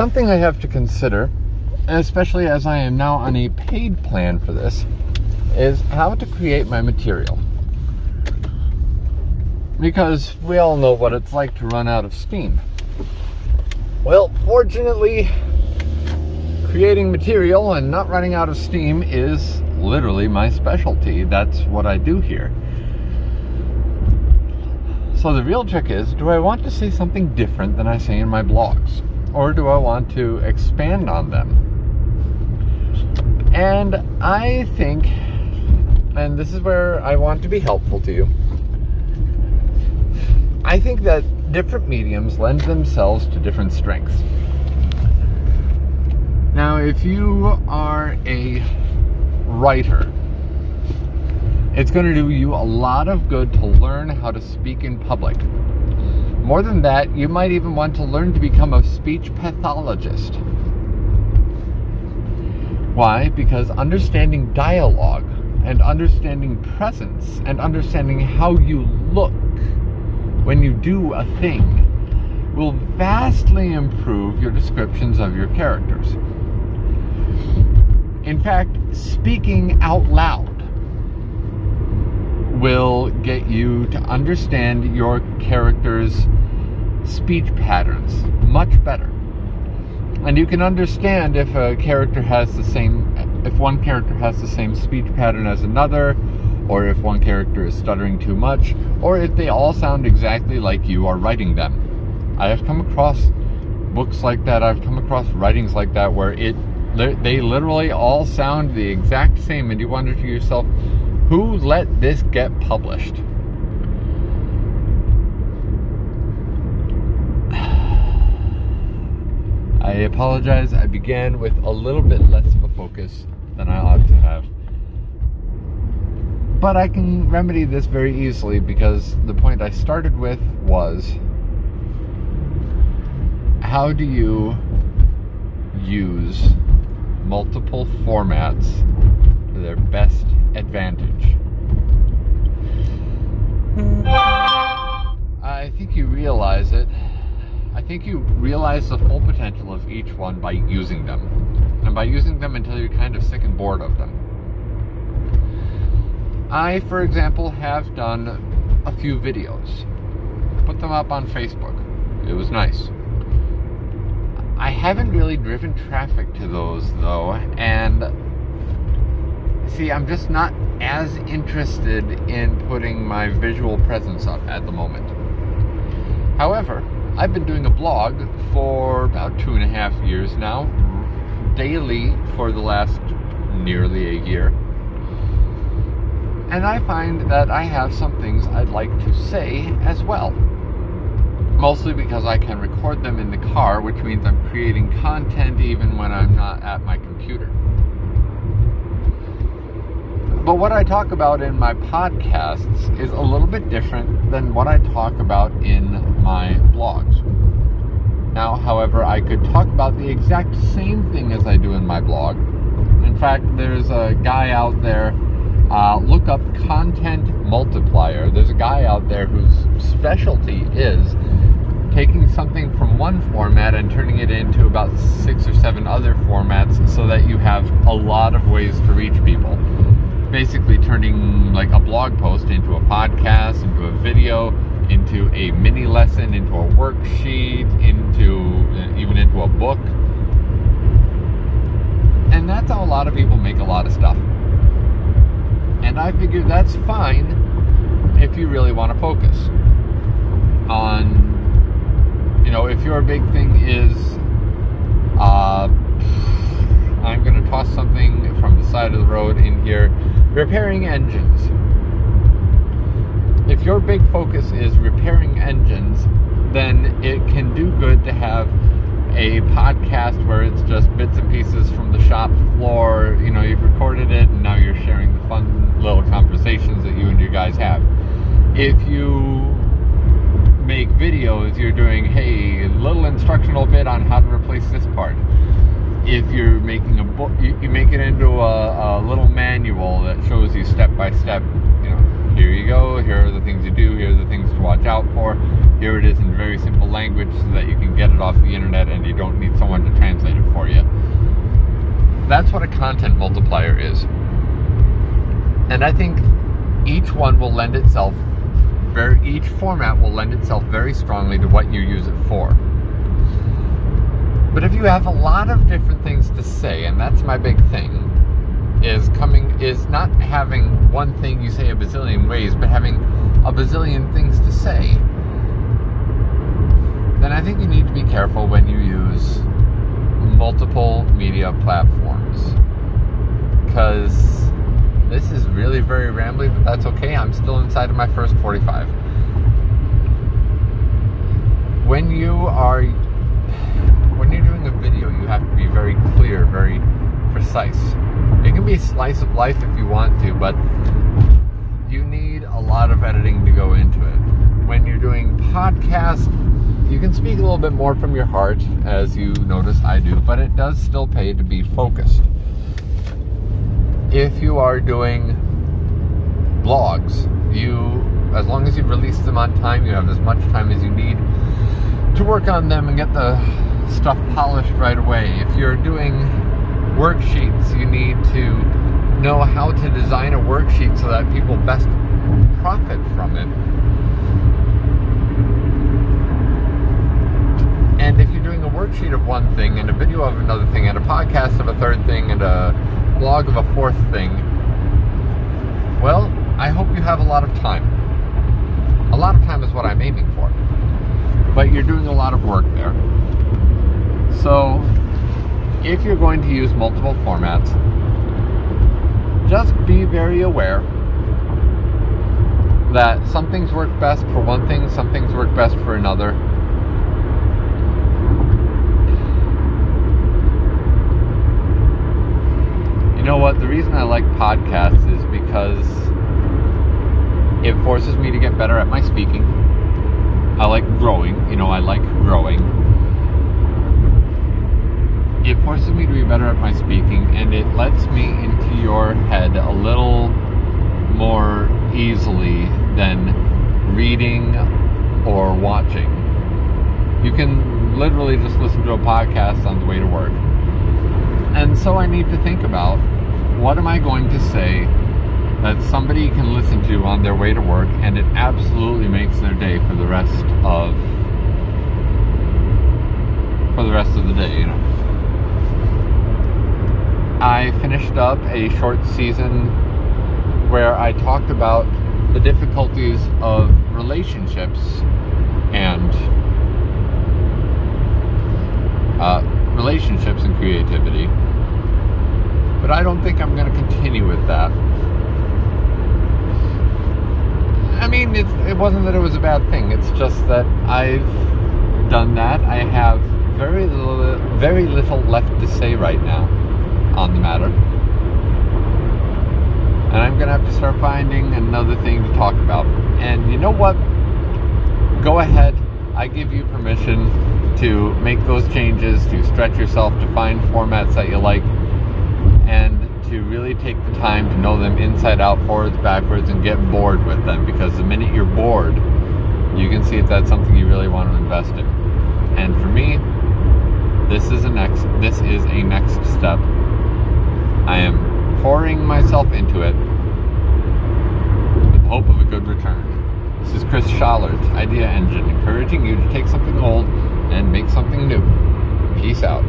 something I have to consider, especially as I am now on a paid plan for this, is how to create my material. Because we all know what it's like to run out of steam. Well, fortunately, creating material and not running out of steam is literally my specialty. That's what I do here. So the real trick is do I want to say something different than I say in my blogs? Or do I want to expand on them? And I think, and this is where I want to be helpful to you, I think that different mediums lend themselves to different strengths. Now, if you are a writer, it's going to do you a lot of good to learn how to speak in public. More than that, you might even want to learn to become a speech pathologist. Why? Because understanding dialogue and understanding presence and understanding how you look when you do a thing will vastly improve your descriptions of your characters. In fact, speaking out loud will get you to understand your character's speech patterns much better. And you can understand if a character has the same, if one character has the same speech pattern as another, or if one character is stuttering too much, or if they all sound exactly like you are writing them. I have come across books like that, I've come across writings like that where it they literally all sound the exact same, and you wonder to yourself, who let this get published? I apologize. I began with a little bit less of a focus than I ought to have. But I can remedy this very easily because the point I started with was how do you use multiple formats to their best advantage. I think you realize it. I think you realize the full potential of each one by using them. And by using them until you're kind of sick and bored of them. I, for example, have done a few videos. Put them up on Facebook. It was nice. I haven't really driven traffic to those though, and see, I'm just not as interested in putting my visual presence up at the moment. However, I've been doing a blog for about two and a half years now, daily for the last nearly a year. And I find that I have some things I'd like to say as well mostly because I can record them in the car, which means I'm creating content even when I'm not at my computer. But what I talk about in my podcasts is a little bit different than what I talk about in my blogs. Now, however, I could talk about the exact same thing as I do in my blog. In fact, there's a guy out there, uh, look up Content Multiplier. There's a guy out there whose specialty is taking something from one format and turning it into about six or seven other formats so that you have a lot of ways to reach people. Basically, turning like a blog post into a podcast, into a video, into a mini lesson, into a worksheet, into even into a book. And that's how a lot of people make a lot of stuff. And I figure that's fine if you really want to focus on you know, if your big thing is, uh, I'm going to toss something from the side of the road in here, repairing engines. If your big focus is repairing engines, then it can do good to have a podcast where it's just bits and pieces from the shop floor. You know, you've recorded it and now you're sharing the fun little conversations that you and your guys have. If you make videos, you're doing, hey, little instructional bit on how to replace this part. If you're making a book, you, you make it into a, a, little manual that shows you step by step, you know, here you go, here are the things you do, here are the things to watch out for. here it is in very simple language so that you can get it off the internet and you don't need someone to translate it for you. That's what a content multiplier is. And I think each one will lend itself very each format will lend itself very strongly to what you use it for. But if you have a lot of different things to say, and that's my big thing, is coming is not having one thing you say a bazillion ways, but having a bazillion things to say. Then I think you need to be careful when you use multiple media platforms. Because this is really very rambly, but that's okay. I'm still inside of my first 45. When you are when you're doing a video, you have to be very clear, very precise. It can be a slice of life if you want to, but you need a lot of editing to go into it. When you're doing podcasts, you can speak a little bit more from your heart, as you notice I do, but it does still pay to be focused. If you are doing blogs, you as long as you release them on time, you have as much time as you need to work on them and get the stuff polished right away. If you're doing worksheets, you need to know how to design a worksheet so that people best profit from it. And if you're doing a worksheet of one thing and a video of another thing and a podcast of a third thing and a blog of a fourth thing, well, I hope you have a lot of time. A lot of time is what I'm aiming for. But you're doing a lot of work there. So, if you're going to use multiple formats, just be very aware that some things work best for one thing, some things work best for another. You know what? The reason I like podcasts is because it forces me to get better at my speaking. I like growing, you know, I like growing it forces me to be better at my speaking and it lets me into your head a little more easily than reading or watching. You can literally just listen to a podcast on the way to work. And so I need to think about what am I going to say that somebody can listen to on their way to work and it absolutely makes their day for the rest of for the rest of the day, you know. I finished up a short season where I talked about the difficulties of relationships and uh, relationships and creativity. But I don't think I'm going to continue with that. I mean, it, it wasn't that it was a bad thing. It's just that I've done that. I have very very little left to say right now on the matter. And I'm going to have to start finding another thing to talk about. And you know what? Go ahead. I give you permission to make those changes, to stretch yourself, to find formats that you like, and to really take the time to know them inside out, forwards, backwards, and get bored with them. Because the minute you're bored, you can see if that's something you really want to invest in. And for me, this is a next this is a next step I am pouring myself into it with hope of a good return. This is Chris Schollard's Idea Engine, encouraging you to take something old and make something new. Peace out.